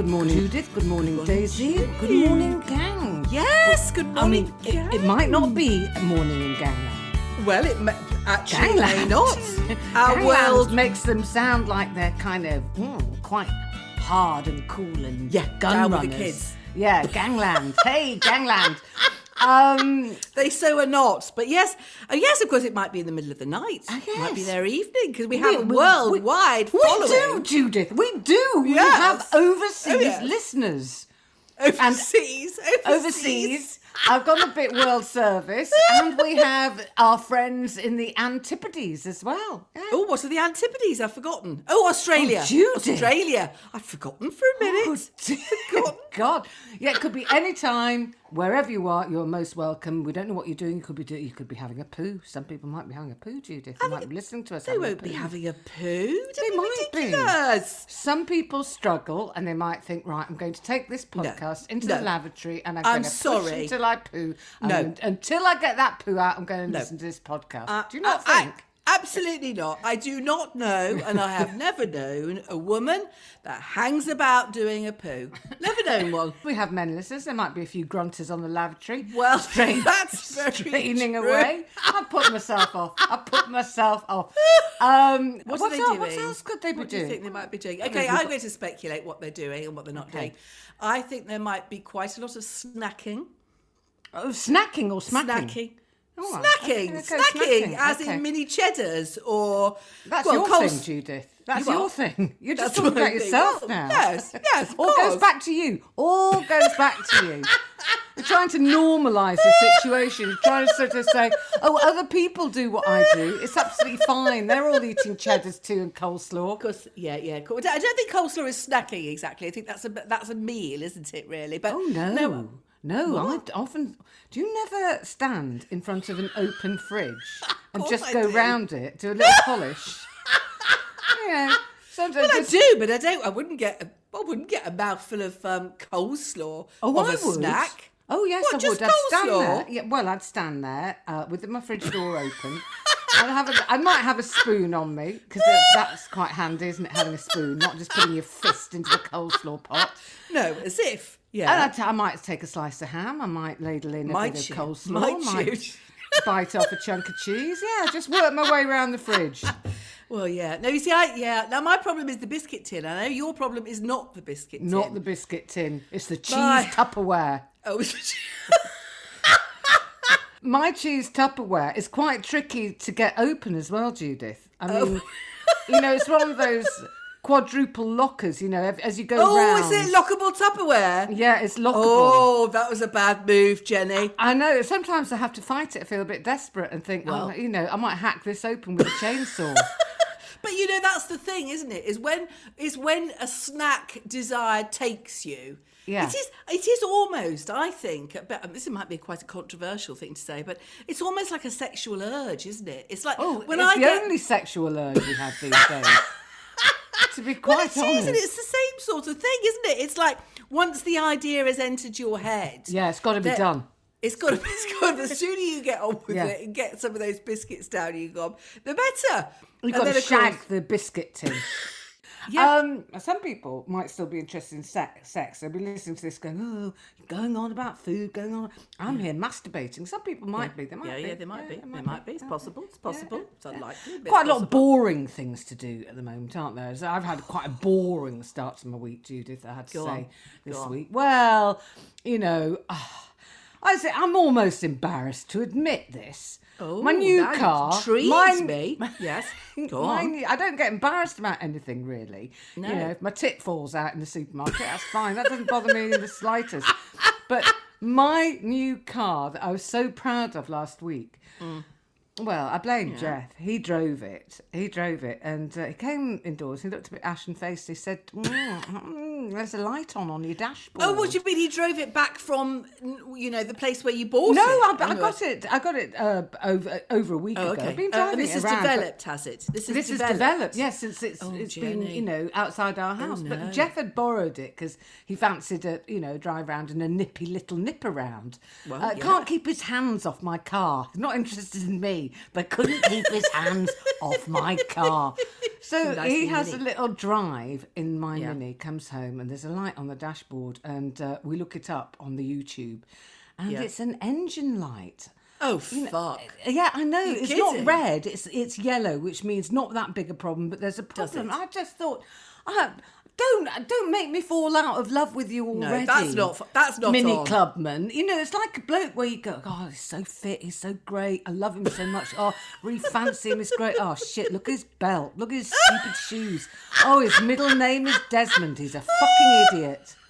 Good morning, Judith. Good morning, Daisy. Good morning, gang. Yes, good morning. I mean, morning. it, it might not be a morning in Gangland. well, it may, actually may not. Our Gangland world. makes them sound like they're kind of mm, quite hard and cool and Yeah, gun down with runners. the kids. Yeah, Gangland. hey, Gangland. Um, They so are not. But yes, uh, yes, of course, it might be in the middle of the night. Ah, It might be their evening because we have a we- worldwide we, following. We do, Judith. We do. We have overseas Oh, yes. listeners. Overseas, overseas. overseas. I've gone a bit world service, and we have our friends in the Antipodes as well. Yeah. Oh, what are the Antipodes? I've forgotten. Oh, Australia. Oh, Judith. Australia. I've forgotten for a minute. Oh, God. Yeah, it could be any time, wherever you are, you're most welcome. We don't know what you're doing. You could be doing you could be having a poo. Some people might be having a poo, Judith. They might be listening to us. They won't be having a poo. They be might be. Some people struggle and they might think, right, I'm going to take this podcast into the lavatory and I'm, I'm going to push sorry. until I poo. No. And until I get that poo out, I'm going to listen to this podcast. Uh, do you not I- think? Absolutely not. I do not know, and I have never known a woman that hangs about doing a poo. Never known one. we have men listeners. There might be a few grunters on the lavatory. Well, Strain- that's very straining true. away. I put myself off. I put myself off. Um, What what are they else, doing? What else could they be What do doing? you think they might be doing? Okay, I'm going to speculate what they're doing and what they're not Okay. doing. I think there might be quite a lot of snacking. Oh, snacking or smacking? Snacking. Oh, snacking, snacking, snacking, as okay. in mini cheddars or That's well, your Coles- thing, Judith. That's You your what? thing. You're just That's talking about thing. yourself Well, now. yes, yes, All goes back to you. All goes back to you. You're trying to normalise the situation. You're trying to sort of say, oh, other people do what I do. It's absolutely fine. They're all eating cheddars too and coleslaw. Of course, yeah, yeah. cool. I don't think coleslaw is snacking exactly. I think that's a that's a meal, isn't it? Really, but Oh no. No, I d- often. Do you never stand in front of an open fridge and just I go do. round it, do a little polish? yeah. Sometimes Well, I do, but I don't. I wouldn't get. A, I wouldn't get a mouthful of um, coleslaw Oh, of I a would. snack. Oh yes, What, I would. I'd stand there. Yeah, well, I'd stand there uh, with my fridge door open. I'd have a, I might have a spoon on me because that's quite handy, isn't it? Having a spoon, not just putting your fist into the coleslaw pot. No, as if. Yeah. I'd, I might take a slice of ham. I might ladle in a Might bit you? of coleslaw. Might might you? bite off a chunk of cheese. Yeah, just work my way around the fridge. Well, yeah. No, you see, I yeah. Now my problem is the biscuit tin. I know your problem is not the biscuit tin. Not the biscuit tin. It's the cheese. Tupperware. Oh, My cheese Tupperware is quite tricky to get open as well, Judith. I Oh. mean, you know, it's one of those quadruple lockers, you know, as you go oh, round. is it lockable Tupperware? Yeah, it's lockable. Oh, that was a bad move, Jenny. I know. Sometimes I have to fight it. I feel a bit desperate and think, oh, you know, I might hack this open with a chainsaw. But you know that's the thing, isn't it? Is when is when a snack desire takes you. Yeah. It is. It is almost. I think. But this might be quite a controversial thing to say, but it's almost like a sexual urge, isn't it? It's like Oh, when it's I the get. only sexual urge we have these days. to be Well, quite it honest. is, and it's the same sort of thing, isn't it? It's like once the idea has entered your head. yeah, it's got to be done. It's got to be. It's got. The sooner you get on with Yeah. it and get some of those biscuits down you gob, the better. You've And got to shag course- the biscuit tin. Yeah. Um, some people might still be interested in sex. sex. They'll be listening to this going, oh, going on about food, going on. I'm here masturbating. Some people might be. They might yeah, be. yeah, they might be. they They might be. It's possible. It's possible. It's unlikely. Quite a lot of boring things to do at the moment, aren't there? So I've had quite a boring start to my week, Judith. I had to Go say on. this Go on. week. Well, you know, I say I'm almost embarrassed to admit this, Oh, my new car. intrigues mine- me. Yes, go on. new- I don't get embarrassed about anything really. No. You know, if my tit falls out in the supermarket, that's fine. That doesn't bother me in the slightest. But my new car that I was so proud of last week. Mm. Well, I blame Jeff. He drove it. He drove it, and uh, he came indoors. He looked a bit ashen faced. He said, mm, mm, "There's a light on on your dashboard." Oh, what do you mean? He drove it back from, you know, the place where you bought No, it? I, I got it. I got it uh, over over a week Oh, ago. okay. I've been Uh, driving and this it is around, developed, has it? This is this developed. is developed, yes, since it's Oh, it's been you know outside our house. no. But Jeff had borrowed it because he fancied a you know drive around in a nippy little nip around. Well, uh, yeah. Can't keep his hands off my car. He's not interested in me, but couldn't keep his hands off my car. So Nice he has mini. a little drive in my Yeah. mini. Comes home and there's a light on the dashboard, and uh, we look it up on the YouTube, and Yeah. it's an engine light. Oh, fuck. Yeah, I know. It's not red. It's it's yellow, which means not that big a problem. But there's a problem. I just thought, uh, don't don't make me fall out of love with you already. No, that's not that's not mini on. clubman. You know, it's like a bloke where you go, oh, he's so fit, he's so great, I love him so much. Oh, really fancy him, he's great. Oh shit, look at his belt, look at his stupid shoes. Oh, his middle name is Desmond. He's a fucking idiot.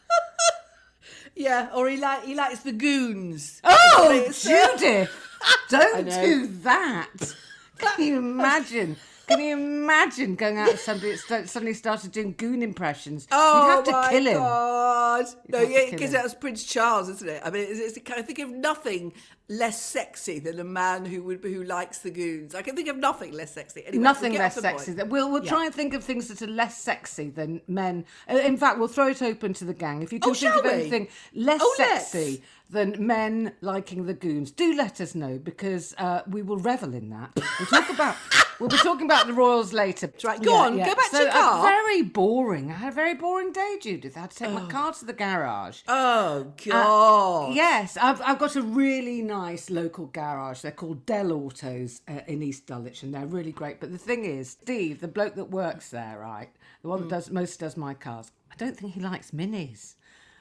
Yeah, or he like he likes the goons. Oh, Judith, don't do that. Can you imagine? Can you imagine going out with somebody that suddenly started doing goon impressions? Oh You'd have to my kill him. God! No, have to yeah, because that was Prince Charles, isn't it? I mean, it's, it's, I think of nothing less sexy than a man who would who likes the goons. I can think of nothing less sexy. Anyway, Nothing less sexy. Point. We'll we'll try and think of things that are less sexy than men. Uh, In fact, we'll throw it open to the gang. If you can Oh, think of we? anything less Oh, let's. sexy than men liking the goons, do let us know because uh, we will revel in that. We'll talk about. We'll be talking about the royals later. right, go on, go back to so, your uh, car. very boring. I had a very boring day, Judith. I had to take my car to the garage. Oh Uh, God! yes, I've, I've got a really nice local garage. They're called Dell Autos uh, in East Dulwich, and they're really great. But the thing is, Steve, the bloke that works there, right, the one Hmm. that does most does my cars, I don't think he likes minis.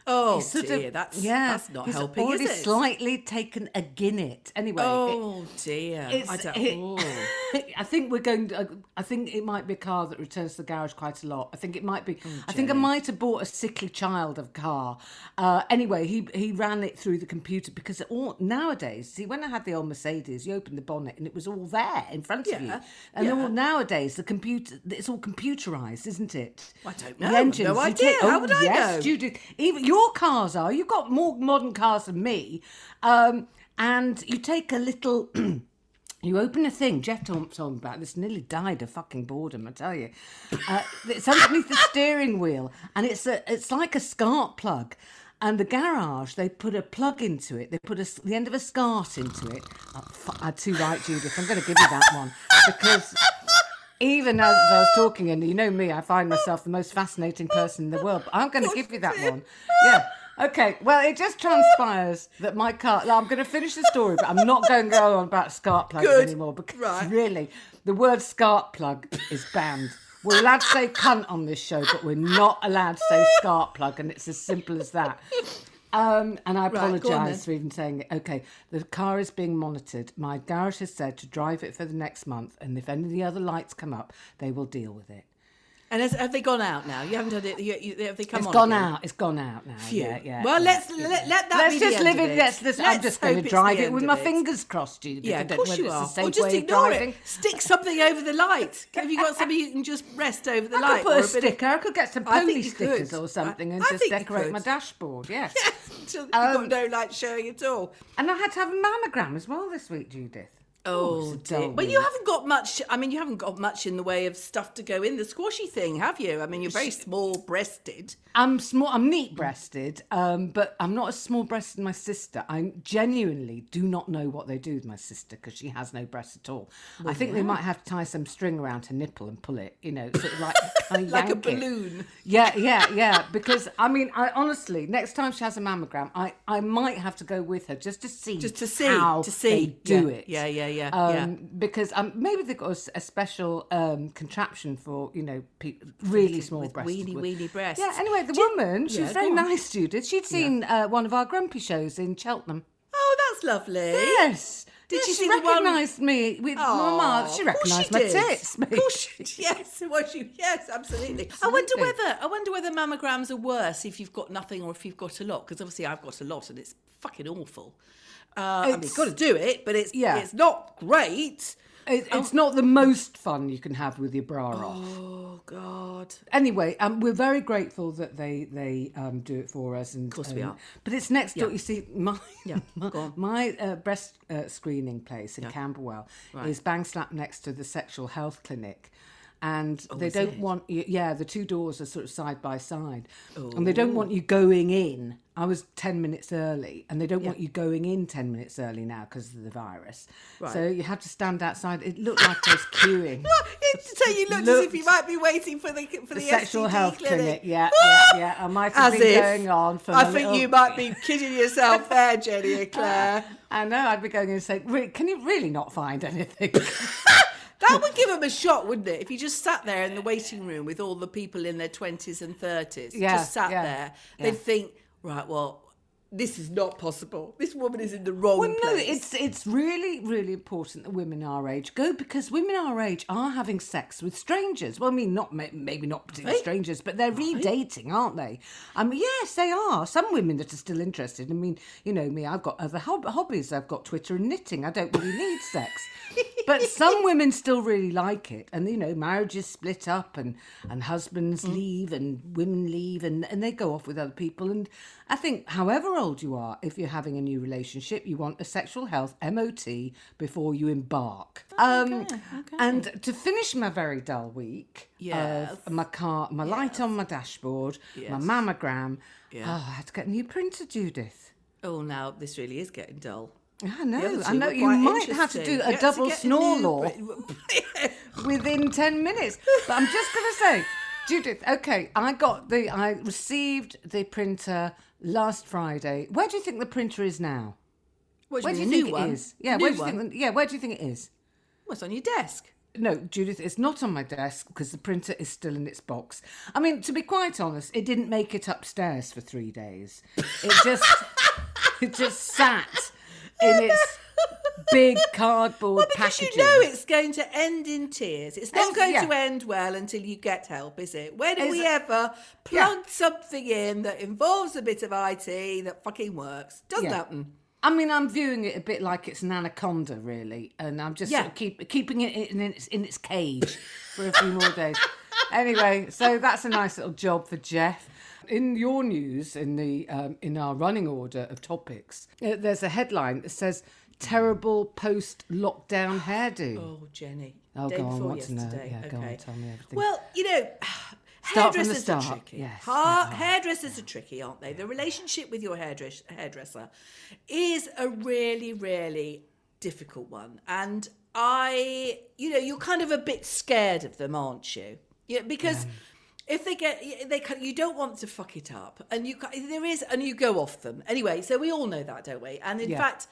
Oh dear, of- that's yeah, that's not he's helping, already is it? slightly taken a Guinnett. Anyway, it- oh dear, I don't. it- oh. I think we're going. To, I think it might be a car that returns to the garage quite a lot. I think it might be. Oh, I think I might have bought a sickly child of car. Uh, anyway, he he ran it through the computer because all nowadays. See, when I had the old Mercedes, you opened the bonnet and it was all there in front of you. And yeah. all nowadays the computer, it's all computerized, isn't it? I don't The know. engines, No idea. take- How oh, would I yes, know? Judith. Even your cars are. You've got more modern cars than me. Um, and you take a little. You open a thing. Jeff told, me about this. Nearly died of fucking boredom. I tell you. Uh, it's underneath the steering wheel, and it's a. It's like a SCART plug. And the garage, they put a plug into it. They put a, the end of a SCART into it. Oh, fu- I had too right, Judith. I'm going to give you that one because even as I was talking, and you know me, I find myself the most fascinating person in the world. But I'm going to give you that one. Yeah. Okay. Well, it just transpires that my car. Now, I'm going to finish the story, but I'm not going to go on about SCART plugs Good. anymore because Right. really, the word SCART plug is banned. We're allowed to say cunt on this show, but we're not allowed to say SCART plug, and it's as simple as that. Um, and I Right, apologise then. for even saying it. Okay, the car is being monitored. My garage has said to drive it for the next month, and if any of the other lights come up, they will deal with it. And has, have they gone out now? You haven't had it. You, you, have they come It's on? It's gone again? out. It's gone out now. Phew. Yeah, yeah. Well, let's yeah. let, let that Let's be just the live it. of Let's, let's, I'm just going to drive it with my it. fingers crossed, Judith. I Yeah, of course you are. Or just ignore it. Stick something over the light. Have you got something you can just rest over the I light? could put or a bit of- sticker. I could get some I pony stickers could. or something I- and I just decorate my dashboard. Yes. So you've Um, got no light showing at all. and I had to have a mammogram as well this week, Judith. Oh, dear. But you haven't got much. I mean, you haven't got much in the way of stuff to go in the squashy thing, have you? I mean, you're very small-breasted. I'm small. I'm neat-breasted, um, but I'm not as small-breasted as my sister. I genuinely do not know what they do with my sister because she has no breasts at all. I think they might have to tie some string around her nipple and pull it. You know, sort of like Like a it. balloon. Yeah, yeah, yeah. Because I mean, I honestly, next time she has a mammogram, I I might have to go with her just to see, Just to see, how to see. they do Yeah, it. yeah, yeah, yeah, Um, yeah. Because um, maybe they've got a special um, contraption for you know pe- really small with breasts. weeny, weeny breasts. Yeah. Anyway, the you- woman, she Yeah, was very nice, Judith. She'd seen uh, one of our grumpy shows in Cheltenham. Oh, that's lovely. Yes. Did Yeah, she the one? me with Oh, Mama. She of course recognised my did. tits. Of course she did. Yes, well, she, yes, absolutely. I wonder whether I wonder whether mammograms are worse if you've got nothing or if you've got a lot. Because obviously I've got a lot and it's fucking awful. Uh, I mean, It's- got to do it, but it's Yeah. it's not great. It, it's not the most fun you can have with your bra off. Oh God. Anyway, um, we're very grateful that they they um, do it for us. And, of course we are. But it's next door. Yeah. You see, my Yeah, my, my, uh, breast uh, screening place in Yeah. Camberwell Right. is bang slap next to the sexual health clinic. And oh, they Oh, is don't it? want you, yeah, the two doors are sort of side by side. Oh. And they don't want you going in. I was 10 minutes early, and they don't want you going in 10 minutes early now because of the virus. So you have to stand outside. It looked like I was queuing. so you looked, as if you might be waiting for the for the, the sexual STD health clinic. clinic. Yeah, yeah, yeah. I might have As been if. going on for. I think little- you might be kidding yourself there, Jenny uh, and Claire. I know. I'd be going in and saying, "Can you really not find anything?" That would give him a shot, wouldn't it? If he just sat there in the waiting room with all the people in their 20s and 30s, Yeah, just sat yeah, there, yeah. they'd think, right, well, this is not possible. This woman is in the wrong well, no, place. it's it's really really important that women our age go because women our age are having sex with strangers. Well, I mean, not maybe not particularly Right. strangers, but they're redating, aren't they? I mean, yes, they are. Some women that are still interested. I mean, you know me, I've got other hob- hobbies. I've got Twitter and knitting. I don't really need sex. But some women still really like it, and you know, marriages split up, and and husbands Mm. leave, and women leave, and and they go off with other people. And I think, however old you are, if you're having a new relationship, you want a sexual health MOT before you embark. um, And to finish my very dull week Yes. of my car, my light on my dashboard, Yes. my mammogram. Yeah. Oh, I had to get a new printer, Judith. oh, now this really is getting dull. I know. I know. You might have to do a double snore law within 10 minutes. But I'm just going to say, Judith, okay, I got the, I received the printer last Friday. Where do you think the printer is now? What, Where do you a think new one? is? Yeah, New where do you one? think? Yeah, where do you think it is? What's on your desk? No, Judith, it's not on my desk because the printer is still in its box. I mean, to be quite honest, it didn't make it upstairs for three days. It just, it just sat in its big cardboard Well, because packaging. you know it's going to end in tears. It's not going yeah. to end well until you get help, is it? When do Is we it- ever Yeah. something in that involves a bit of IT that fucking works? Doesn't Yeah. happen. I mean, I'm viewing it a bit like it's an anaconda, really, and I'm just sort of keep, keeping it in its in its cage for a few more days. Anyway, so that's a nice little job for Jeff. In your news, in the um, in our running order of topics, uh, there's a headline that says "Terrible post-lockdown hairdo." Oh, Jenny. Oh, Day go on, what to know? Yeah, go on, tell me everything. Well, you know, Start from the hairdressers start, are tricky. yes, Ha- hairdressers are tricky, aren't they? The relationship with your hairdress- hairdresser is a really, really difficult one. And I, you know, you're kind of a bit scared of them, aren't you? Yeah, because. If they get, they can, you don't want to fuck it up, and you there is, and you go off them anyway. So we all know that, don't we? And in Yeah. fact,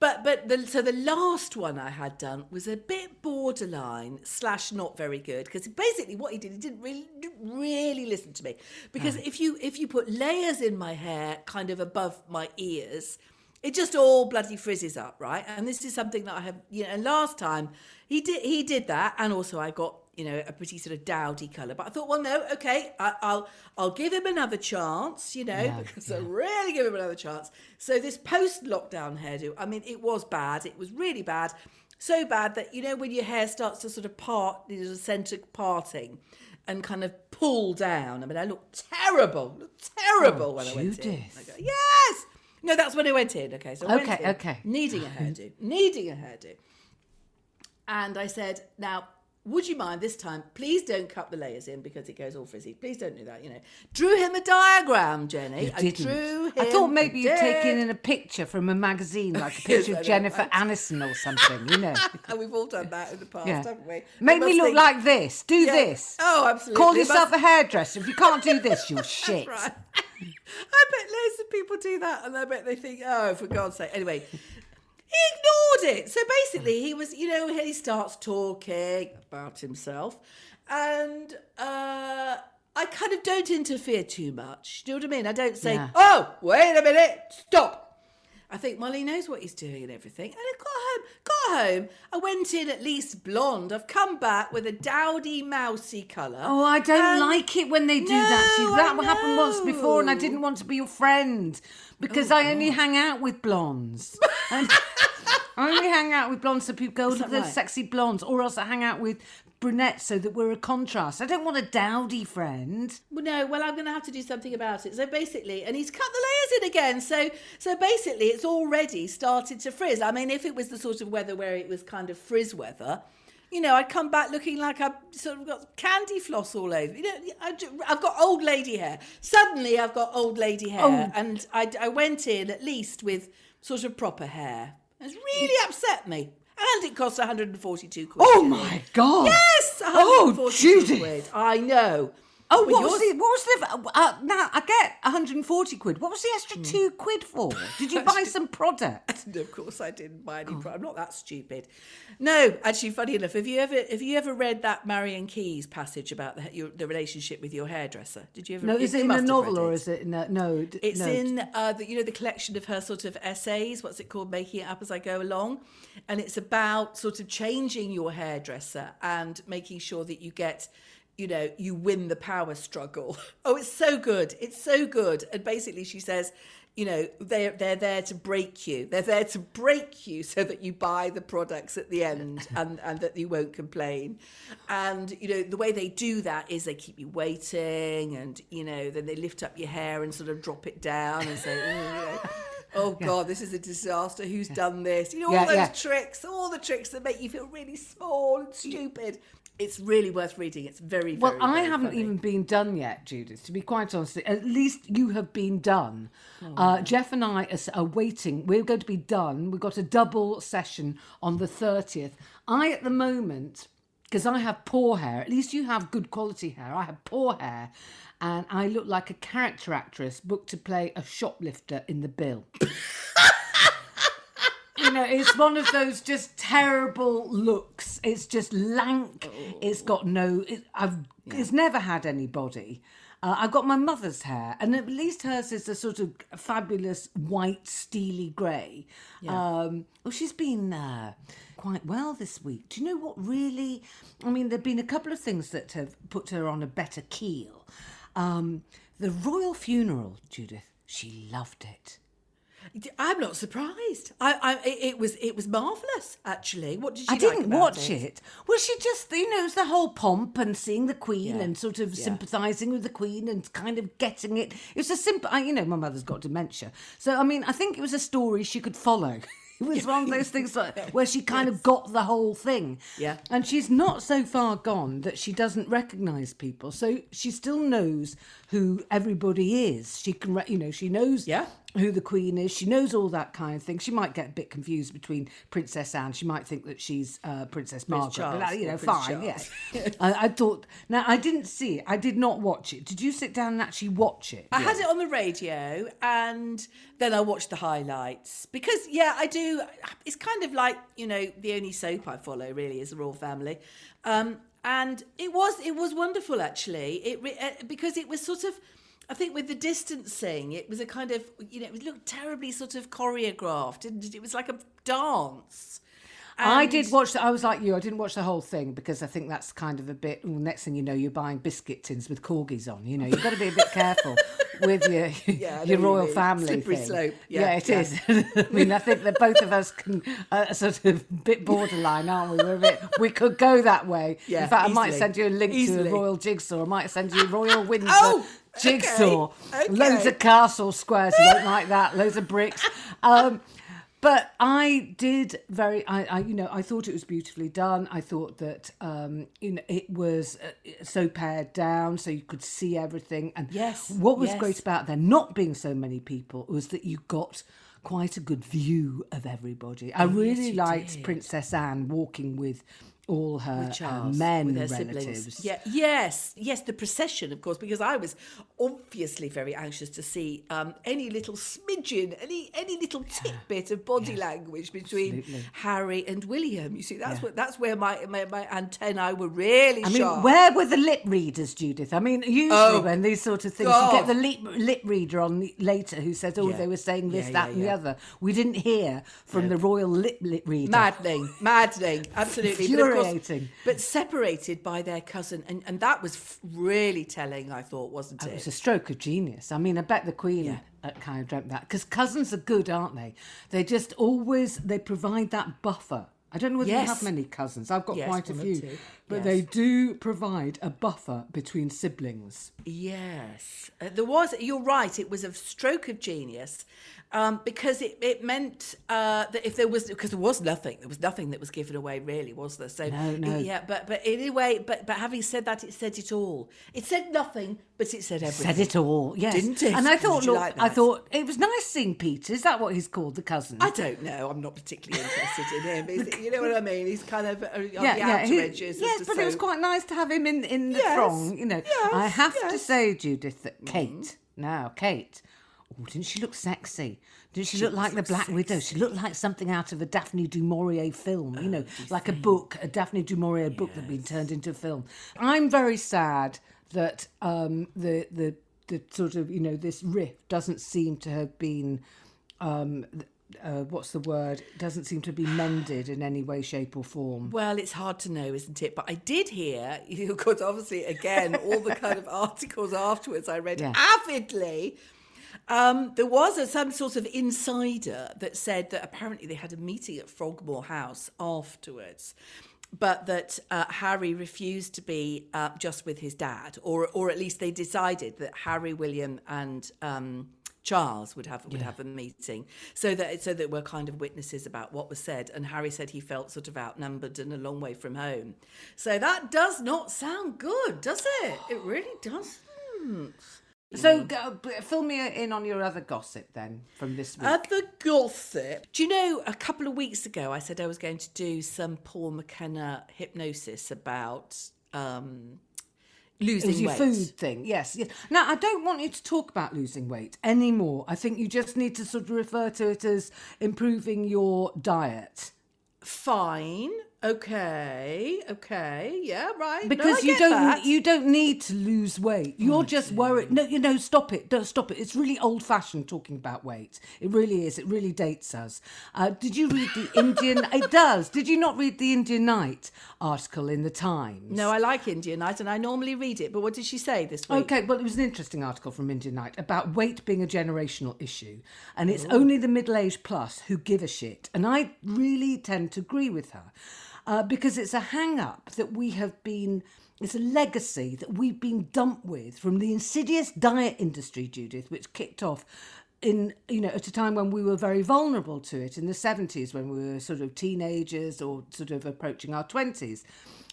but but the, so the last one I had done was a bit borderline slash not very good because basically what he did he didn't really really listen to me. Because hmm. if you if you put layers in my hair kind of above my ears it just all bloody frizzes up right? And this is something that I have you know and last time he did he did that and also I got you know a pretty sort of dowdy color but I thought well no okay I, I'll I'll give him another chance you know because I really give him another chance. So this post lockdown hairdo I mean it was bad. It was really bad. So bad that you know when your hair starts to sort of part there's a centre parting and kind of pull down. I mean I looked terrible looked terrible oh, when I went in. I go, yes! No that's when I went in. Okay so I Okay, in okay. needing a hairdo needing a hairdo. And I said, now, would you mind this time? Please don't cut the layers in because it goes all frizzy. Please don't do that, you know. Drew him a diagram, Jenny. You I didn't. drew him. I thought maybe you'd taken in a picture from a magazine, like a picture know, of Jennifer right. Aniston or something, you know. And we've all done that in the past, Yeah. haven't we? Make We me look think- like this. Do Yeah. this. Oh, absolutely. Call yourself must- a hairdresser. If you can't do this, you're shit. Right. I bet loads of people do that, and I bet they think, "Oh, for God's sake!" Anyway, he ignored it. So basically, he was, you know, he starts talking about himself, and uh, I kind of don't interfere too much. Do you know what I mean? I don't say, Yeah. "Oh, wait a minute, stop." I think, well, he knows what he's doing and everything. And I got home, got home. I went in at least blonde. I've come back with a dowdy, mousy colour. Oh, I don't And- like it when they do that to you. That happened once before, and I didn't want to be your friend because Oh, I only hang out with blondes. And I only hang out with blondes so people go, look at those right? sexy blondes, or else I hang out with brunettes so that we're a contrast. I don't want a dowdy friend. Well, no, well, I'm going to have to do something about it. So basically, and he's cut the layers in again. So, so basically, it's already started to frizz. I mean, if it was the sort of weather where it was kind of frizz weather, you know, I'd come back looking like I've sort of got candy floss all over. You know, I I've got old lady hair. Suddenly, I've got old lady hair, oh. and I, I went in at least with sort of proper hair. It's really upset me. And it costs 142 quid. Oh my god! Yes, Oh, 142 Judith. quid. I know. Oh, what was the what was the uh, now? I get 140 quid. What was the extra two quid for? Did you buy some product? No, of course I didn't buy any. product. I'm not that stupid. No, actually, funny enough, have you ever have you ever read that Marian Keyes passage about the your, the relationship with your hairdresser? Did you ever? No, is it in a novel or is it in a no? d- It's no. in uh, the, you know the collection of her sort of essays. What's it called? Making it up as I go along, and it's about sort of changing your hairdresser and making sure that you get, you know, you win the power struggle. Oh, it's so good. It's so good. And basically, she says. You know, they're they're there to break you. They're there to break you so that you buy the products at the end and, and that you won't complain. And you know, the way they do that is they keep you waiting and you know, then they lift up your hair and sort of drop it down and say, "Ooh, you know, oh god, this is a disaster. Who's done this? You know, all Yeah, those yeah. tricks, all the tricks that make you feel really small and stupid. It's really worth reading. It's very, Well, very, I very haven't funny. even been done yet, Judith. To be quite honest, at least you have been done. Oh, Uh, Jeff and I are, are waiting. We're going to be done. We've got a double session on the thirtieth. I, at the moment, because I have poor hair. At least you have good quality hair. I have poor hair, and I look like a character actress booked to play a shoplifter in the bill. you know, it's one of those just terrible looks. It's just lank. It's got no. It, I've. It's never had any body. Uh, I've got my mother's hair, and at least hers is a sort of fabulous white, steely grey. Um, well, she's been uh, quite well this week. Do you know what really? I mean, there've been a couple of things that have put her on a better keel. Um, the royal funeral, Judith. She loved it. I'm not surprised. I, I, it, it was, it was marvelous. Actually, what did you? I like didn't watch it. Well, she just, you know, it was the whole pomp and seeing the Queen Yeah. and sort of Yeah. sympathising with the Queen and kind of getting it. It was a simple, you know, my mother's got dementia. So, I mean, I think it was a story she could follow. It was one of those things like, where she kind of got the whole thing. Yeah. And she's not so far gone that she doesn't recognise people. So she still knows who everybody is. She can, re- you know, she knows Yeah. Who the queen is. She knows all that kind of thing. She might get a bit confused between Princess Anne. She might think that she's uh, Princess Margaret. Charles but, uh, you know, Prince fine. Charles. Yeah. I, I thought. Now, I didn't see it. I did not watch it. Did you sit down and actually watch it? I had it on the radio and then I watched the highlights because, yeah, I do. It's kind of like, you know, the only soap I follow really is the Royal Family. Um, and it was it was wonderful actually. It re- uh, because it was sort of I think with the distancing, it was a kind of you know it looked terribly sort of choreographed, it? It was like a dance. I did watch. The, I was like you. I didn't watch the whole thing because I think that's kind of a bit. Well, next thing you know, you're buying biscuit tins with corgis on. You know, you've got to be a bit careful with your know your what you royal family. Slippery thing. slope. Yeah, Yeah, it yeah. is. I mean, I think that both of us can uh, sort of bit borderline, aren't we? We're a bit. We could go that way. Yeah, In fact, I might send you a link to Easily. a royal jigsaw. I might send you a royal Windsor Oh, jigsaw. okay, Loads of castle squares. Won't like that. Loads of bricks. Um, but I did very, I, I, you know, I thought it was beautifully done. I thought that, um, you know, it was uh, so pared down so you could see everything. And Yes, what was yes. great about there not being so many people was that you got quite a good view of everybody. I really you liked did. Princess Anne walking with all her men with her relatives. siblings. Yeah, yes, yes, the procession, of course, because I was obviously very anxious to see um, any little smidgen, any any little tidbit of body language between Absolutely. Harry and William. You see, that's what that's where my my, my antennae were really I mean, where were the lip readers, Judith? I mean, usually Oh, when these sort of things, God. you get the lip, lip reader on the, later who says, "Oh, Yeah. they were saying this, Yeah, that, yeah, and the other." We didn't hear from the royal lip lip reader. Maddening, maddening, absolutely. Course- but separated by their cousin, and, and that was really telling, I thought, wasn't it? It was a stroke of genius. I mean, I bet the Queen Yeah. uh, kind of dreamt that because cousins are good, aren't they? They just always they provide that buffer. I don't know whether you have many cousins. I've got Yes, quite a few, two. but they do provide a buffer between siblings. Yes, uh, there was. You're right. It was a stroke of genius, um, because it, it meant uh, that if there was because there was nothing, there was nothing that was given away, really, was there? So No, no. yeah. But but anyway, but but having said that, it said it all. It said nothing, but it said everything. Said it all, yes. Didn't it? And I thought, look, like I thought it was nice seeing Peter. Is that what he's called, the cousin? I don't know. I'm not particularly interested in him. Is it- you know what I mean? He's kind of uh, on yeah, the yeah. he- edges. yes, but it was quite nice to have him in in the Yes, throng. You know, I have to yes. Mm-hmm. say, Judith, that Kate now, Kate. Oh, didn't she look sexy? Didn't she, look like the Black Widow? She looked like something out of a Daphne du Maurier film, you know, like a book, a Daphne du Maurier book that had been turned into a film. I'm very sad that um, the the the sort of you know this rift doesn't seem to have been um, uh, what's the word? Doesn't seem to be mended in any way, shape, or form. Well, it's hard to know, isn't it? But I did hear, because obviously, again, all the kind of articles afterwards I read Yeah. avidly. Um, there was a, some sort of insider that said that apparently they had a meeting at Frogmore House afterwards, but that uh, Harry refused to be uh, just with his dad, or or at least they decided that Harry, William, and um, Charles would have would have a meeting, so that so that we're kind of witnesses about what was said. And Harry said he felt sort of outnumbered and a long way from home. So that does not sound good, does it? It really does. So, go, fill me in on your other gossip then from this week. Other gossip. Do you know, a couple of weeks ago, I said I was going to do some Paul McKenna hypnosis about um, losing was your weight. food thing, yes, yes. Now, I don't want you to talk about losing weight anymore. I think you just need to sort of refer to it as improving your diet. Fine. Okay. Okay. Yeah. Right. No, Because I you don't that. you don't need to lose weight. You're just worried. No, you know, stop it. Don't stop it. It's really old fashioned talking about weight. It really is. It really dates us. Uh, did you read the Indian? it does. Did you not read the India Knight article in the Times? No, I like India Knight, and I normally read it. But what did she say this week? Okay, well, it was an interesting article from India Knight about weight being a generational issue, and it's only the middle aged plus who give a shit. And I really tend to agree with her uh, because it's a hang up that we have been. It's a legacy that we've been dumped with from the insidious diet industry, Judith, which kicked off in you know at a time when we were very vulnerable to it in the 70s when we were sort of teenagers or sort of approaching our 20s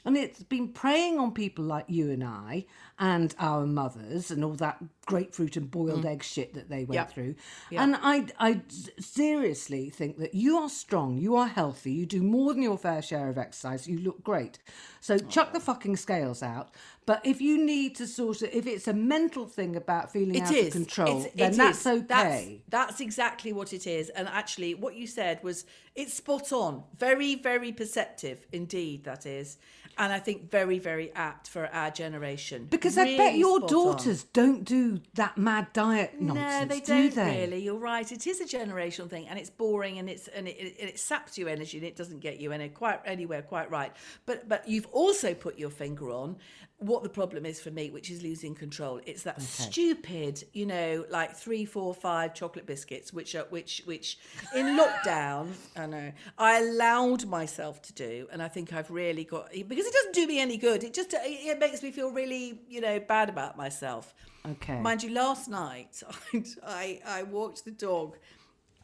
and it's been preying on people like you and I and our mothers and all that grapefruit and boiled mm. egg shit that they went Yep. through. And I, I seriously think that you are strong, you are healthy, you do more than your fair share of exercise, you look great. So chuck the fucking scales out. But if you need to sort of, if it's a mental thing about feeling It out is of control, It's- then it that's is. okay. That's, that's exactly what it is. And actually, what you said was it's spot on. Very, very perceptive indeed. That is, and I think very, very apt for our generation. because I bet your spot on. daughters don't do that mad diet nonsense, No, they do don't they? really. You're right. It is a generational thing, and it's boring, and it's and it, it, it saps your energy, and it doesn't get you any quite anywhere quite right. But but you've also put your finger on what the problem is for me, which is losing control. It's that stupid, you know, like three, four, five chocolate biscuits, which are which which in lockdown, I know I allowed myself to do, and I think I've really got because it doesn't do me any good. It just it, makes me feel really, you know, bad about myself. Okay. Mind you, last night I, I walked the dog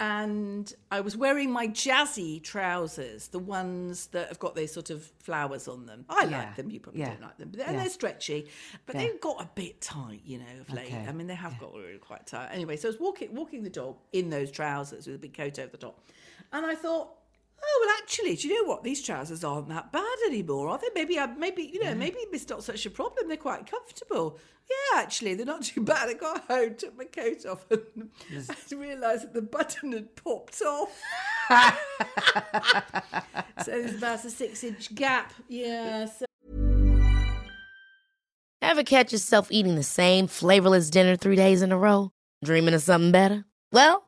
and I was wearing my jazzy trousers, the ones that have got those sort of flowers on them. I Yeah, like them, you probably yeah, don't like them, but and yeah. they're stretchy. But they've got a bit tight, you know, of late. Okay, I mean, they have got really quite tight. Anyway, so I was walking walking the dog in those trousers with a big coat over the top. And I thought, Oh well, actually, do you know what? These trousers aren't that bad anymore, are they? Maybe, I, maybe you know, mm. maybe it's not such a problem. They're quite comfortable. Yeah, actually, they're not too bad. I got home, took my coat off, and I realised that the button had popped off. so there's about a six-inch gap. Yeah. So Ever catch yourself eating the same flavorless dinner three days in a row? Dreaming of something better? Well,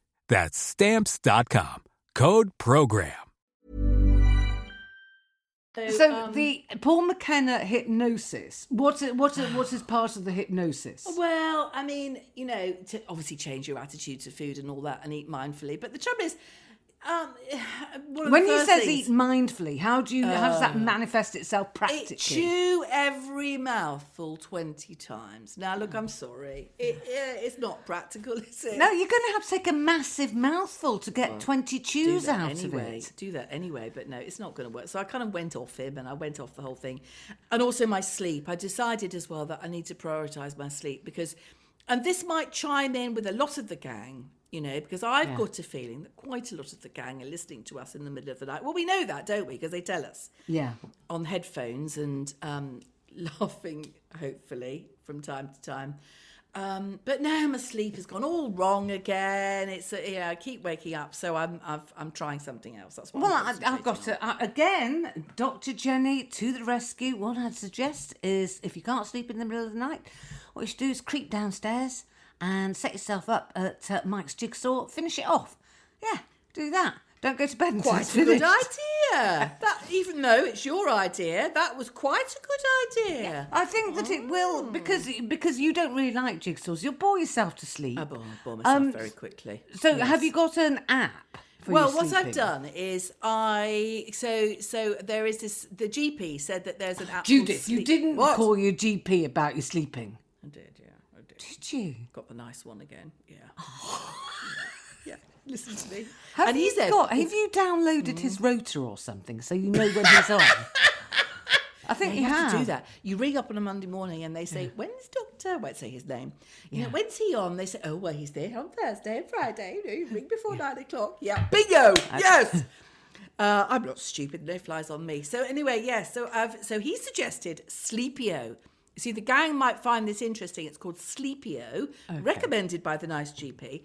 That's Stamps.com. Code PROGRAM. So um, the Paul McKenna hypnosis. What's it? What's it? What is part of the hypnosis? Well, I mean, you know, to obviously change your attitude to food and all that, and eat mindfully. But the trouble is, um, When he says things- eat mindfully, how do you? how does that manifest itself It practically? chew every mouthful 20 times. Now, look, I'm sorry. It, yeah, it's not practical, is it? no, you're going to have to take a massive mouthful to get twenty chews out anyway. of it. Do that anyway, but no, it's not going to work. So I kind of went off him and I went off the whole thing. And also my sleep. I decided as well that I need to prioritize my sleep because, and this might chime in with a lot of the gang, you know, because I've got a feeling that quite a lot of the gang are listening to us in the middle of the night. Well, we know that, don't we? Because they tell us Yeah. on headphones and um, laughing, hopefully, from time to time. Um, but now my sleep has gone all wrong again. It's uh, yeah, I keep waking up, so I'm I've, I'm trying something else. That's what Well, I'm I, I've got to uh, again, Doctor Jenny to the rescue. What I'd suggest is, if you can't sleep in the middle of the night, what you should do is creep downstairs and set yourself up at uh, Mike's jigsaw. Finish it off. Yeah, do that. Don't go to bed until Quite it's a good finished. idea. That even though it's your idea, that was quite a good idea. I think that it will because because you don't really like jigsaws. You'll bore yourself to sleep. I bore, bore myself Um, very quickly. So, have you got an app? For well, your what I've sleeping? done is I so so there is this. The GP said that there's an app. called Judith, you Sleep- didn't What? call your GP about your sleeping, I did, did. you? Got the nice one again. Yeah. yeah. Listen to me. Have and you got? Have you downloaded his rotor or something so you know when he's on? I think you you have have to do that. You ring up on a Monday morning and they say, "When's Doctor?" I won't say his name. You know, when's he on? They say, "Oh, well, he's there on Thursday and Friday. You know, you ring before nine o'clock." Yeah, bingo. Yes. Uh, I'm not stupid. No flies on me. So anyway, yes. so I've so he suggested Sleepio. See, the gang might find this interesting. It's called Sleepio, recommended by the nice GP.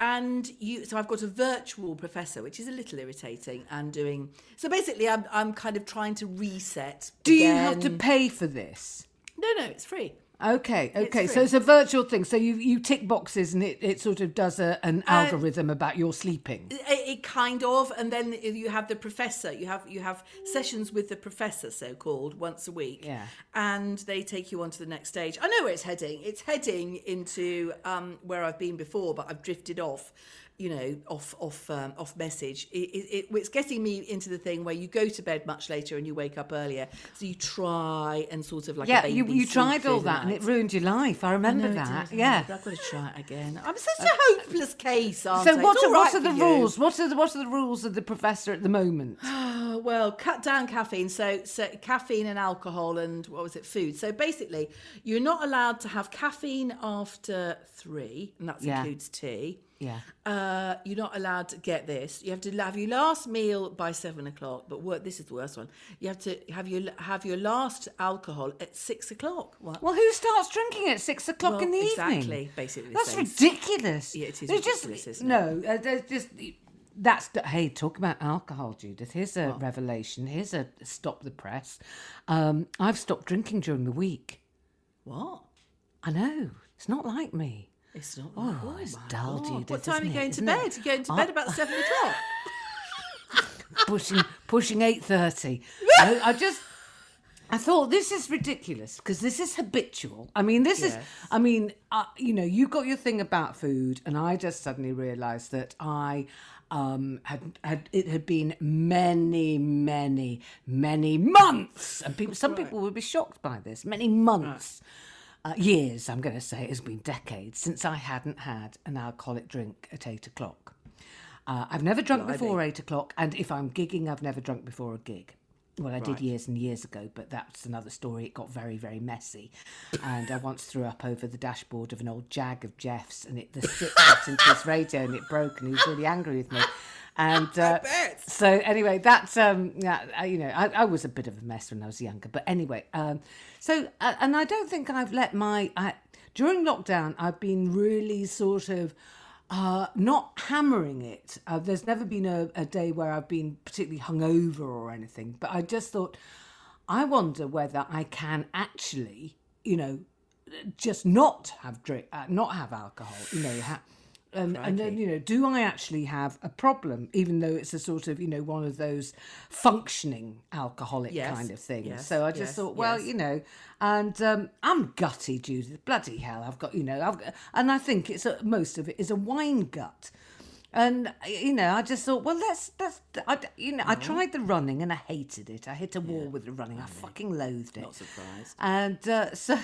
And you, so I've got a virtual professor, which is a little irritating, and doing. So basically, I'm I'm kind of trying to reset. Do you have to pay for this? No, no, it's free. Okay, okay. So it's a virtual thing. So you you tick boxes and it, it sort of does a, an algorithm about your sleeping. It, it kind of, and then you have the professor. You have you have sessions with the professor, so called, once a week. Yeah. And they take you on to the next stage. I know where it's heading. It's heading into um, where I've been before, but I've drifted off. You know, off off um, off message. It, it, it, it's getting me into the thing where you go to bed much later and you wake up earlier. So you try and sort of like a Yeah, baby you, you tried all that and it ruined your life. I remember it that. Yeah. I've got to try it again. I'm such a hopeless case, aren't So I? what are, all what are the rules? What are the, what are the rules of the professor at the moment? Well, cut down caffeine. So, so caffeine and alcohol and what was it, food. So basically, you're not allowed to have caffeine after three, and that Yeah. includes tea. Yeah. Uh, you're not allowed to get this. You have to have your last meal by seven o'clock. But what, this is the worst one. You have to have your have your last alcohol at six o'clock. What? Well, who starts drinking at six o'clock Well, in the exactly, evening? basically That's ridiculous. Yeah, it is There's ridiculous, Just, no, uh, there's just that's hey, talk about alcohol, Judith. Here's a revelation. Here's a stop the press. Um, I've stopped drinking during the week. What? I know it's not like me. It's not. Oh, it's my dull. Judith, What time are you it? going to it? bed? You're going to bed about seven o'clock. pushing pushing eight thirty. I, I just I thought this is ridiculous because this is habitual. I mean, this is. I mean, uh, you know, you got your thing about food, and I just suddenly realised that I. Um, had, had it had been many, many, many months, and people, some people would be shocked by this. Many months, uh, years. I'm going to say it has been decades since I hadn't had an alcoholic drink at eight o'clock. Uh, I've never drunk before eight o'clock, and if I'm gigging, I've never drunk before a gig. Well, I did years and years ago, but that's another story. It got very, very messy, and I once threw up over the dashboard of an old Jag of Jeff's, and it the stick got into his radio, and it broke, and he was really angry with me. And uh, so, anyway, that's um, yeah, you know, I, I was a bit of a mess when I was younger, but anyway, um, so uh, and I don't think I've let my I, during lockdown. I've been really sort of uh, not hammering it. Uh, there's never been a, a day where I've been particularly hungover or anything, but I just thought, I wonder whether I can actually, you know, just not have drink, uh, not have alcohol. You know, ha- and, and then you know, do I actually have a problem? Even though it's a sort of you know one of those functioning alcoholic Yes, kind of things. yes, so I just yes, thought, well, you know, and um, I'm gutty, Judith. Bloody hell, I've got you know, I've got, and I think it's a, most of it is a wine gut. And you know, I just thought, well, let's let's. I, you know, I tried the running and I hated it. I hit a wall with the running. I fucking loathed it. Not surprised. And uh, so,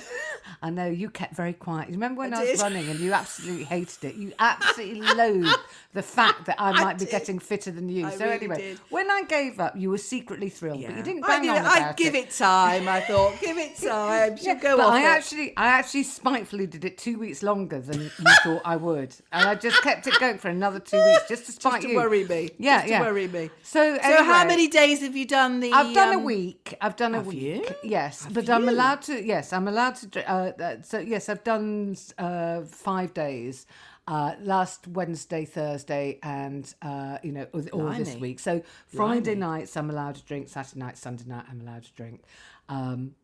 I know you kept very quiet. You remember when I, was running and you absolutely hated it? You absolutely loathed the fact that I might be did. getting fitter than you. I so really anyway, did. when I gave up, you were secretly thrilled, but you didn't I bang did, on I'd about give it time. I thought, give it time. She'll go but I it. actually, I actually spitefully did it two weeks longer than you thought I would, and I just kept it going for another two just to spite to you. worry me. Yeah, Just to yeah. worry me. So, So how many days have you done the? I've done a um, week. I've done a have week. you? Yes, Have but I'm allowed to. Yes, I'm allowed to. Uh, uh, so yes, I've done uh, five days. Uh, last Wednesday, Thursday, and uh, you know, all, all this week. So Friday Blimey. nights I'm allowed to drink. Saturday night, Sunday night I'm allowed to drink. Um,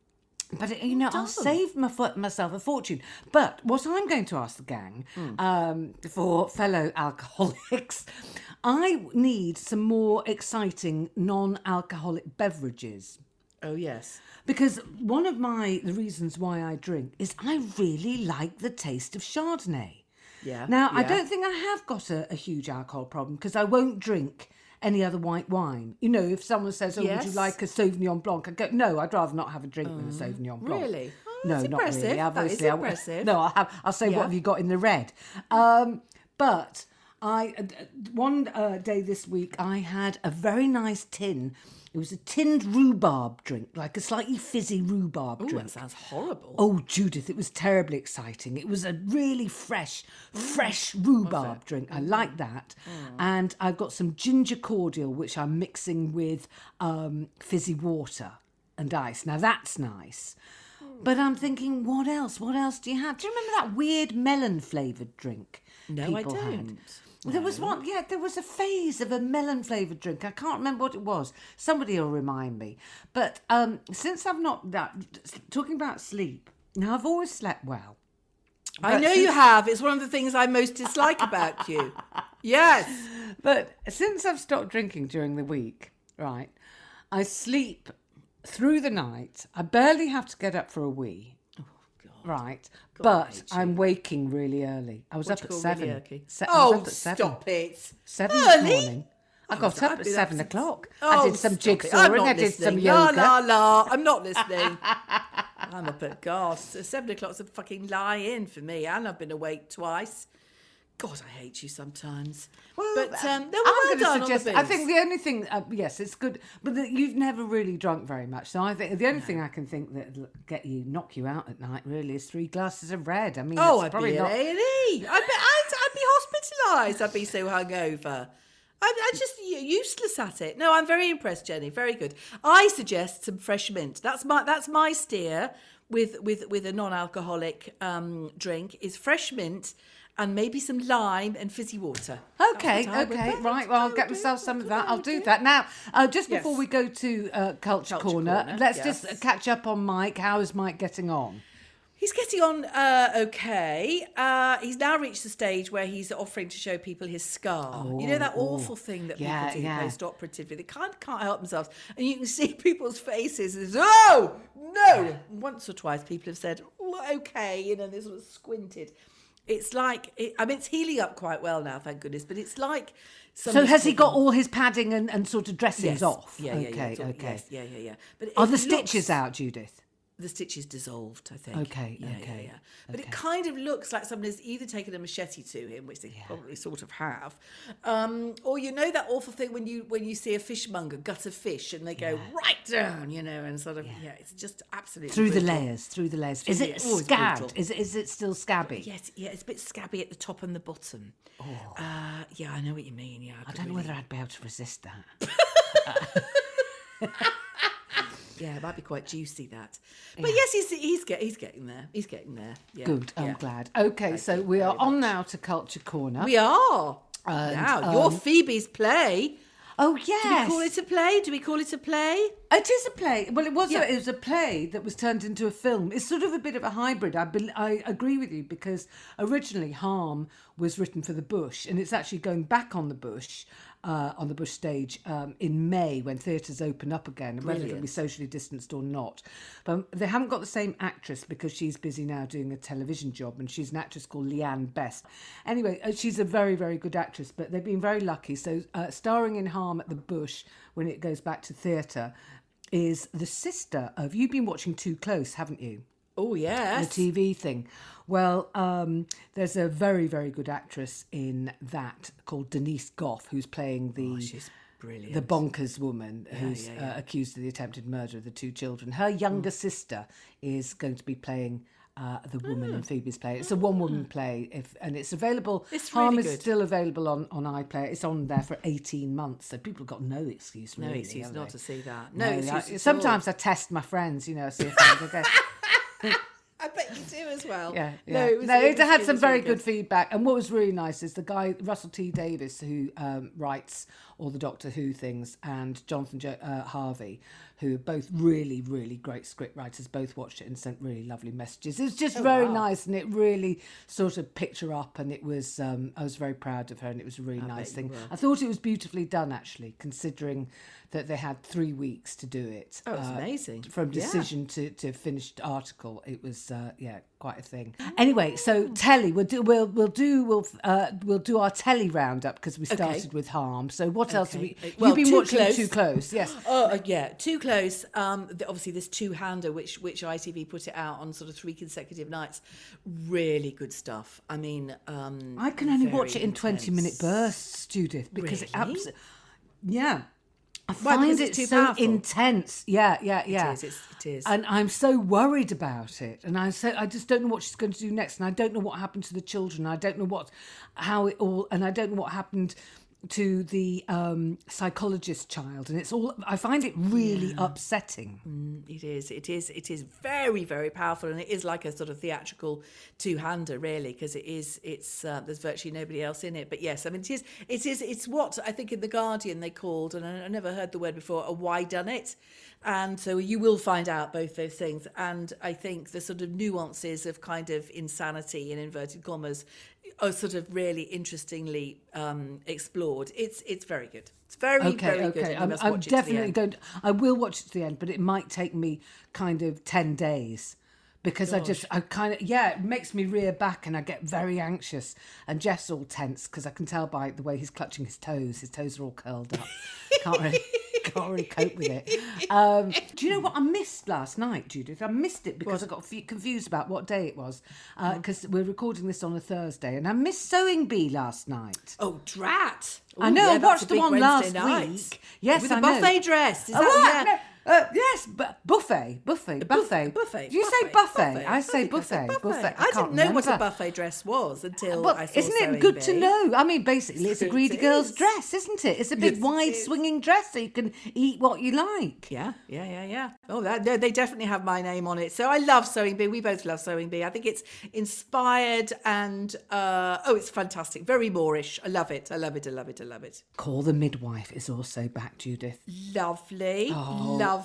but you know, I'll save my, myself a fortune. But what I'm going to ask the gang Hmm. um, for fellow alcoholics, I need some more exciting non-alcoholic beverages Oh yes. because one of my the reasons why I drink is I really like the taste of Chardonnay. Yeah, Now I don't think I have got a, a huge alcohol problem because I won't drink any other white wine. You know, if someone says, "Oh, would you like a Sauvignon Blanc?" I go, "No, I'd rather not have a drink than a Sauvignon Blanc." really? Oh, no, not impressive. really. That is Obviously, I impressive. no, I'll have. I'll say, Yeah. "What have you got in the red?" Um, but I uh, one uh, day this week I had a very nice tin. It was a tinned rhubarb drink, like a slightly fizzy rhubarb Oh, drink. that sounds horrible. Oh, Judith, it was terribly exciting. It was a really fresh, fresh rhubarb drink. I like mm-hmm. that. Mm. And I've got some ginger cordial, which I'm mixing with um, fizzy water and ice. Now, that's nice. Hmm. But I'm thinking, what else? What else do you have? Do you remember that weird melon flavoured drink? No, I people had? don't. There was one, yeah, there was a phase of a melon flavoured drink. I can't remember what it was. Somebody will remind me. But um, since I've not, that, talking about sleep, now I've always slept well. I But know you have. It's one of the things I most dislike about you. Yes. But since I've stopped drinking during the week, right, I sleep through the night. I barely have to get up for a wee. Right, but I'm waking really early. I was What up at really seven. early? Se- oh, up at seven. stop it. Seven Early? this morning. I oh, got up at seven o'clock. Oh, I did some jigsawing. I did some yoga. La la la. I'm not listening. I'm up at God. Seven o'clock's a fucking lie in for me, and I've been awake twice. God, I hate you sometimes. but um, no, well I'm going to suggest. I think the only thing, uh, yes, it's good, but the, you've never really drunk very much. So I think the only thing I can think that get you, knock you out at night, really, is three glasses of red. I mean, Oh, it's I'd probably be not. at A and E. I'd be, I'd, I'd be hospitalised. I'd be so hungover. I'm, I'm just useless at it. No, I'm very impressed, Jenny. Very good. I suggest some fresh mint. That's my that's my steer with with with a non-alcoholic um, drink is fresh mint and maybe some lime and fizzy water. Okay, That's what I would- okay, right. Well, I'll get myself some of that. I'll do that now. Uh, just Yes. before we go to uh, Culture, Culture Corner, Corner, let's yes. just catch up on Mike. How is Mike getting on? He's getting on uh, okay. Uh, he's now reached the stage where he's offering to show people his scar. you know that awful thing that Oh, Yeah, people do yeah. post-operatively. They can't can't help themselves, and you can see people's faces. It's, oh no! Once or twice, people have said, oh, "Okay," you know, they sort of squinted. It's like it, I mean, it's healing up quite well now, thank goodness. But it's like So has he got all his padding and, and sort of dressings Yes. off? Yeah, yeah, okay, yeah. all- okay. yes, yeah, yeah, yeah. But Are the looks- stitches out, Judith? The stitch is dissolved, I think. Okay, yeah, okay, yeah, yeah. But it kind of looks like someone has either taken a machete to him, which they probably sort of have, um, or you know that awful thing when you when you see a fishmonger gut a fish and they go right down, you know, and sort of yeah, it's just absolutely Through the layers, through the layers. Is it always scabbed? brutal. Is it, is it still scabby? Yes, yeah, it's a bit scabby at the top and the bottom. Uh, yeah, I know what you mean. Yeah, I could don't know whether I'd be able to resist that. Yeah, it might be quite juicy that. But yes, he's he's get he's getting there. He's getting there. Yeah, Good, I'm yeah. glad. Okay, so we are on now to Culture Corner. We are. And, now, your um, Phoebe's play. oh, yes. Do we call it a play? Do we call it a play? It is a play. Well, it was. Yeah. A, it was a play that was turned into a film. It's sort of a bit of a hybrid. I bel I agree with you because originally Harm was written for the Bush, and it's actually going back on the Bush, uh, on the Bush stage um, in May when theatres open up again, whether it'll be socially distanced or not. But they haven't got the same actress because she's busy now doing a television job, and she's an actress called Leanne Best. Anyway, uh, she's a very, very good actress, but they've been very lucky. So, uh, starring in Harm at the Bush when it goes back to theatre is the sister of. You've been watching Too Close, haven't you? Oh yes. the TV thing. Well, um, there's a very, very good actress in that called Denise Gough, who's playing the Oh, she's brilliant. the bonkers woman who's yeah, yeah. Uh, accused of the attempted murder of the two children. Her younger sister is going to be playing. Uh, the woman in Phoebe's play. It's a one-woman play, if and it's available. It's Harm really is still available on on iPlayer. It's on there for eighteen months, so people have got no excuse. no excuse not they? to see that. No, I- excuse all. sometimes I test my friends, you know, see if they go. I bet you do as well. Yeah, yeah. No, it, was, no, it, it was- had it some very really good feedback. And what was really nice is the guy Russell T Davies, who um, writes all the Doctor Who things, and Jonathan jo- uh, Harvey, who are both really, really great script writers. Both watched it and sent really lovely messages. It was Oh, just very nice, and it really sort of picked her up. And it was, um, I was very proud of her, and it was a really nice thing. I thought it was beautifully done, actually, considering that they had three weeks to do it. Oh, it's amazing. From Yeah. decision to, to finished article. It was uh, yeah, quite a thing. Anyway, so telly we'll do we'll we'll do we'll uh, we'll do our telly roundup because we started with harm. So what else have we? Well, You've been Too watching Close. too close, yes. Oh uh, yeah, too close. Um, th- obviously this two-hander, which which ITV put it out on sort of three consecutive nights. Really good stuff. I mean, um, I can only watch it in twenty minute bursts, Judith, because it Really? abs- yeah. I find it so powerful? intense. Yeah, yeah, yeah. is, it's- it is. And I'm so worried about it, and I so I just don't know what she's going to do next, and I don't know what happened to the children. I don't know what, how it all, and I don't know what happened to the um, psychologist child, and it's all. I find it really upsetting. It is. It is. It is very, very powerful, and it is like a sort of theatrical two-hander, really, because it is. It's uh, there's virtually nobody else in it. But yes, I mean, it is. It is. It's what I think in the Guardian they called, and I, I never heard the word before, a why done it. And so you will find out both those things. And I think the sort of nuances of kind of insanity in inverted commas are sort of really interestingly um, explored. It's it's very good. It's very Okay, very good. okay. and I'm, must I'm watch it definitely going. To, I will watch it to the end, but it might take me kind of ten days because I just, I kind of, yeah, it makes me rear back and I get very anxious. And Jeff's all tense because I can tell by the way he's clutching his toes. His toes are all curled up. Can't really. Can't really cope with it. Um, do you know what I missed last night, Judith? I missed it because I got f- confused about what day it was because we're recording this on a Thursday, and I missed Sewing Bee last night. Oh, drat! I know. yeah, I watched the one Wednesday last night. week. Yes, with I a know. buffet dress. Is Oh, that, what? yeah. No, uh, yes, but buffet, buffet, buff- buffet, buffet. Do you say buffet? I say buffet, said buffet. I, can't didn't know what a buffet dress was until But I saw isn't it good to know? I mean, basically, it's a It greedy girl's is. dress, isn't it? It's a big, Yes, wide, swinging dress, so you can eat what you like. Yeah, yeah, yeah, yeah. Oh, that, no, they definitely have my name on it. So I love Sewing Bee. We both love Sewing Bee. I think it's inspired and uh, oh, it's fantastic. Very Moorish. I love it. I love it. I love it. I love it. Call the midwife is also back, Judith. Lovely, lovely.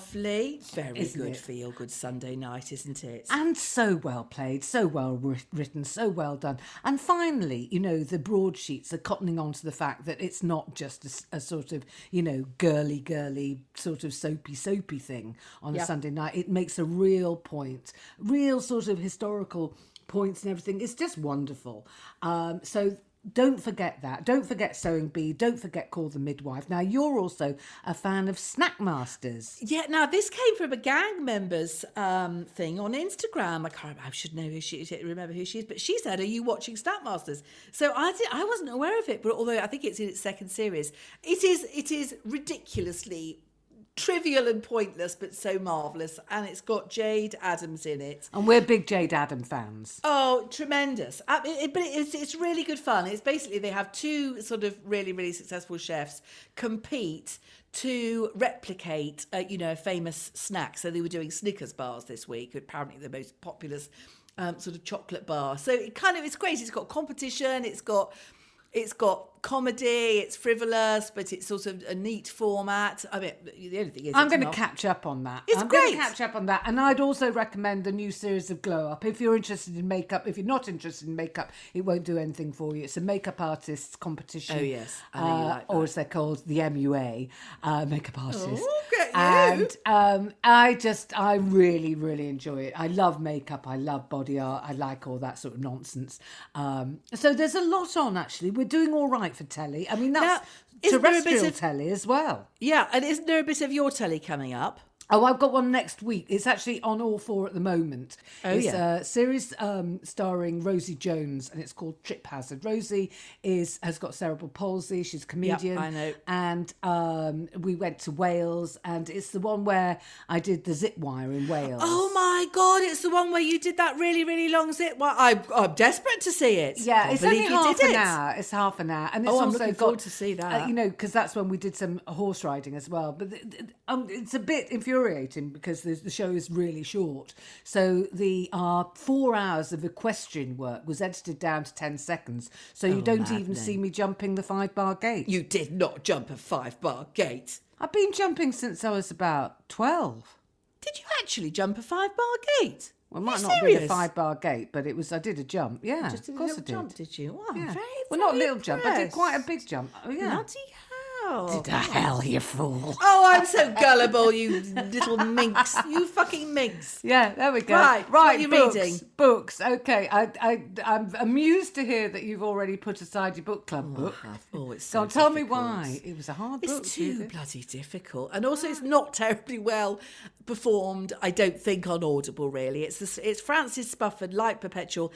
Very Oh. Isn't good. it? Feel good Sunday night, isn't it? And so well played, so well written, so well done. And finally, you know, the broadsheets are cottoning on to the fact that it's not just a sort of, you know, girly, girly, sort of soapy, soapy thing on Yeah. a Sunday night. It makes a real point, real sort of historical points and everything. It's just wonderful. Um, so don't forget that. Don't forget Sewing Bee. Don't forget Call the Midwife. Now, you're also a fan of Snack Masters. Yeah, now this came from a gang member's um, thing on Instagram. I can't. I should know who she is. Remember who she is, but she said, "Are you watching Snack Masters?" So I did, I wasn't aware of it, but although I think it's in its second series, it is it is ridiculously trivial and pointless, but so marvelous, and it's got Jade Adams in it. And we're big Jade Adam fans. Oh, tremendous! But it's it's really good fun. It's basically they have two sort of really really successful chefs compete to replicate, uh, you know, a famous snack. So they were doing Snickers bars this week, apparently the most populous um, sort of chocolate bar. So it kind of it's great. It's got competition. It's got it's got comedy. It's frivolous, but it's sort of a neat format. I mean, the only thing is, I'm going to catch up on that. It's I'm great. catch up on that. And I'd also recommend the new series of Glow Up. If you're interested in makeup, if you're not interested in makeup, it won't do anything for you. It's a makeup artists competition. Oh, yes. I Uh, like Or as they're called, the MUA, uh, makeup artists. Oh. And um, I just, I really, really enjoy it. I love makeup. I love body art. I like all that sort of nonsense. Um, so there's a lot on, actually. We're doing all right for telly. I mean, that's Now, isn't there a bit terrestrial of- telly as well. Yeah, and isn't there a bit of your telly coming up? Oh, I've got one next week. It's actually on all four at the moment. Oh, it's yeah. a series um, starring Rosie Jones, and it's called Trip Hazard. Rosie is has got cerebral palsy. She's a comedian. I know. And um, we went to Wales, and it's the one where I did the zip wire in Wales. Oh my god, it's the one where you did that really, really long zip wire. I, I'm desperate to see it. Yeah, Can't it's only half an it. hour. It's half an hour, and it's Oh, I'm looking got forward to see uh, that. you know, because that's when we did some horse riding as well. But um, it's a bit infuriating because the, the show is really short. So the uh, four hours of equestrian work was edited down to ten seconds, so you don't even see me jumping the five bar gate. You did not jump a five bar gate. I've been jumping since I was about twelve. Did you actually jump a five bar gate? Well, it might not be a five bar gate, but it was. I did a jump. Yeah, Just did of a course little I did. jump, did you? Oh, Yeah. very, well, not a little jump. I did quite a big jump. Oh yeah. Bloody Oh. The hell, you fool. Oh, I'm so gullible, you little minx. You fucking minx. Yeah, there we go. Right, right. you books, reading? Books. Okay, I, I, I'm amused to hear that you've already put aside your book club oh, book. Oh, it's Go so tell me why. It was a hard book. It's too bloody difficult, and also it's ah. not terribly well performed. I don't think on Audible. Really, it's the, it's Francis Spufford, Light Perpetual,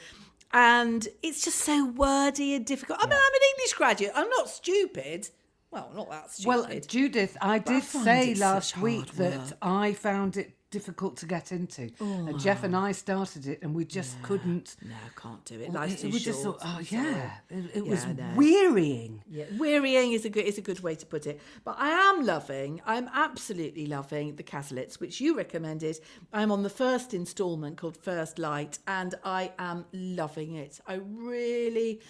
and it's just so wordy and difficult. I mean, I'm an English graduate. I'm not stupid. Well, not that stupid. Well, Judith, I did find say last week that work. I found it difficult to get into. And Jeff and I started it, and we just couldn't. no, can't do it. Well, Life's too we just short. thought, oh yeah, it, it was Yeah, no. wearying. Yeah, wearying is a good is a good way to put it. But I am loving, I'm absolutely loving the Catholics, which you recommended. I'm on the first instalment called First Light, and I am loving it. I really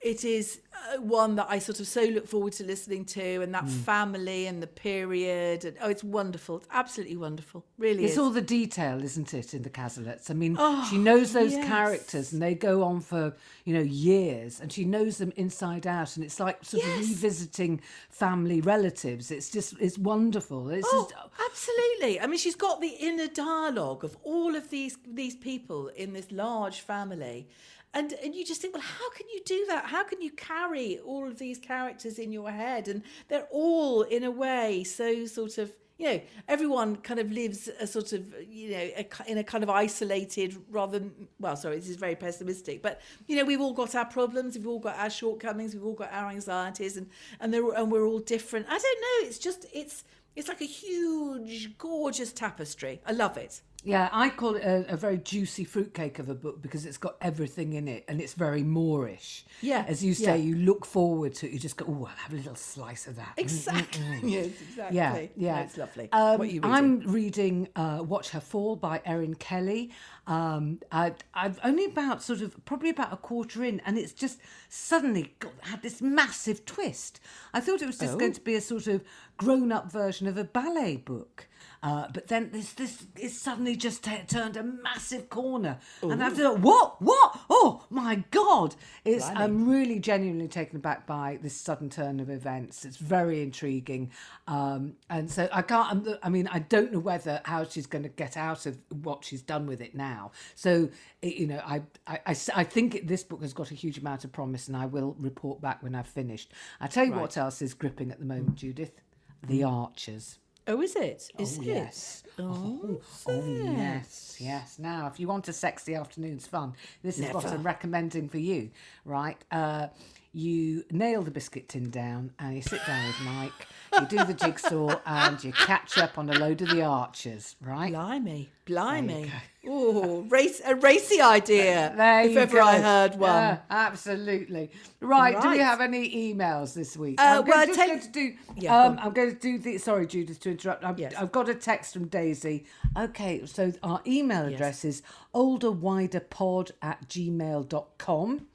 it is uh, one that I sort of so look forward to listening to, and that Mm. family and the period. And, oh, it's wonderful. It's absolutely wonderful. Really It's is. all the detail, isn't it, in the Cazalets? I mean, she knows those yes. characters and they go on for, you know, years and she knows them inside out. And it's like sort of revisiting family relatives. It's just, it's wonderful. It's Oh, just, absolutely. I mean, she's got the inner dialogue of all of these these people in this large family. And, and you just think, well, how can you do that? How can you carry all of these characters in your head? And they're all, in a way, so sort of, you know, everyone kind of lives a sort of, you know, a, in a kind of isolated, rather than, well, sorry, this is very pessimistic, but, you know, we've all got our problems, we've all got our shortcomings, we've all got our anxieties, and, and, they're, and we're all different. I don't know, it's just, it's, it's like a huge, gorgeous tapestry. I love it. Yeah, I call it a, a very juicy fruitcake of a book because it's got everything in it and it's very Moorish. Yeah, As you yeah. say, you look forward to it, you just go, oh, I'll have a little slice of that. Exactly. yes, exactly. Yeah, yeah, No, it's lovely. Um, what are you reading? I'm reading uh, "Watch Her Fall" by Erin Kelly. Um, I, I've only about sort of probably about a quarter in, and it's just suddenly got, had this massive twist. I thought it was just Oh. going to be a sort of grown-up version of a ballet book. Uh, but then this this it suddenly just t- turned a massive corner, and I've thought, what, what? Oh my god! It's I'm really genuinely taken aback by this sudden turn of events. It's very intriguing, um, and so I can't. I'm- I mean, I don't know whether how she's going to get out of what she's done with it now. So you know, I I think it, this book has got a huge amount of promise, and I will report back when I've finished. I tell you what else is gripping at the moment, Judith. The Archers. Oh, is it? Is Oh, it? yes. Oh, oh, yes, yes. Now, if you want a sexy afternoon's fun, this is what I'm recommending for you, right? Uh, you nail the biscuit tin down and you sit down with Mike, you do the jigsaw and you catch up on a load of the archers, right? Blimey, blimey. Oh, race a racy idea. There if ever go. I heard one. Yeah, absolutely. Right. Do we have any emails this week? Uh, I'm well, going, just tell- going to do. Yeah, um. I'm going to do the. Sorry, Judith, to interrupt. I've, Yes. I've got a text from Daisy. Okay, so our email address is olderwiderpod at gmail.com.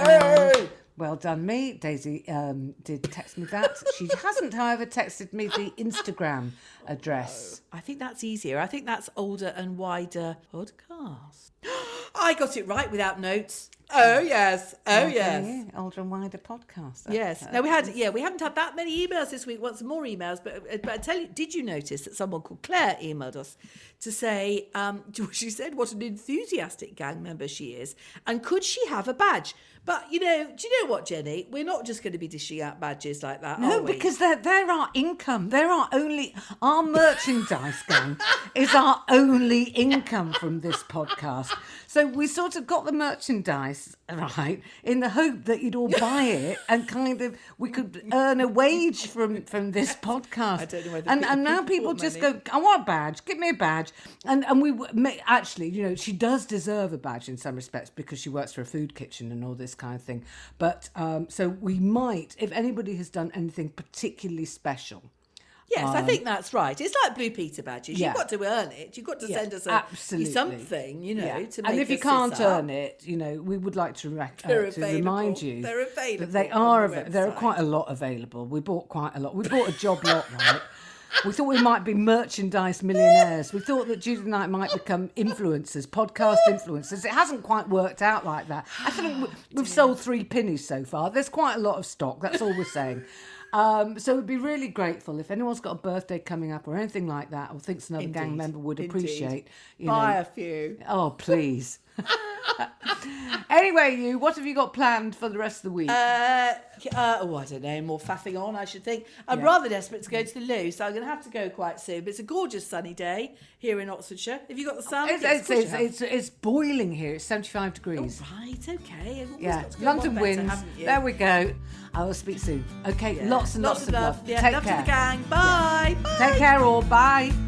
Um, well done, me. Daisy um, did text me that. she hasn't, however, texted me the Instagram address. I think that's easier. I think that's older and wider podcast. I got it right without notes. Oh yes. Oh yes. Older and wider podcast. Yes. Okay. No, we had. Yeah, we haven't had that many emails this week. Want some more emails? But but I tell you, did you notice that someone called Claire emailed us to say? Um, she said what an enthusiastic gang member she is, and could she have a badge? But you know, do you know what, Jenny? We're not just going to be dishing out badges like that. No, are we? because they're, they're our income. They're our only, our merchandise gang is our only income from this podcast. So we sort of got the merchandise, right, in the hope that you'd all buy it and kind of, we could earn a wage from, from this podcast. I don't know whether and, people- and now people people just money. go, I want a badge, give me a badge. And, and we, actually, you know, she does deserve a badge in some respects because she works for a food kitchen and all this kind of thing. But um, so we might, if anybody has done anything particularly special, Yes, I think that's right. It's like Blue Peter badges. Um, yeah. You've got to earn it. You've got to Yeah, send us a, absolutely. something, you know, Yeah. to make and if you can't earn it, you know, we would like to, rec- uh, to remind you They're available. they are. Av- there are quite a lot available. We bought quite a lot. We bought a job lot, right? We thought we might be merchandise millionaires. We thought that Judith and I might become influencers, podcast influencers. It hasn't quite worked out like that. I think we- we've sold three pennies so far. There's quite a lot of stock. That's all we're saying. Um, so we'd be really grateful if anyone's got a birthday coming up or anything like that, or thinks another gang member would Indeed. appreciate. You Buy know, a few. Oh, please. anyway, you, what have you got planned for the rest of the week? Uh, uh, oh, I don't know. More faffing on, I should think. I'm Yeah. rather desperate to go to the loo, so I'm going to have to go quite soon. But it's a gorgeous sunny day here in Oxfordshire. Have you got the sun? it's, Yes, it's, it's, it's, boiling here. It's 75 degrees. Right, okay. Yeah, got to London better, winds. you? There we go. I will speak soon. Okay, Yeah. lots and lots, of love. Yeah, Take love care. to the gang. Bye. Bye. Take care, all. Bye.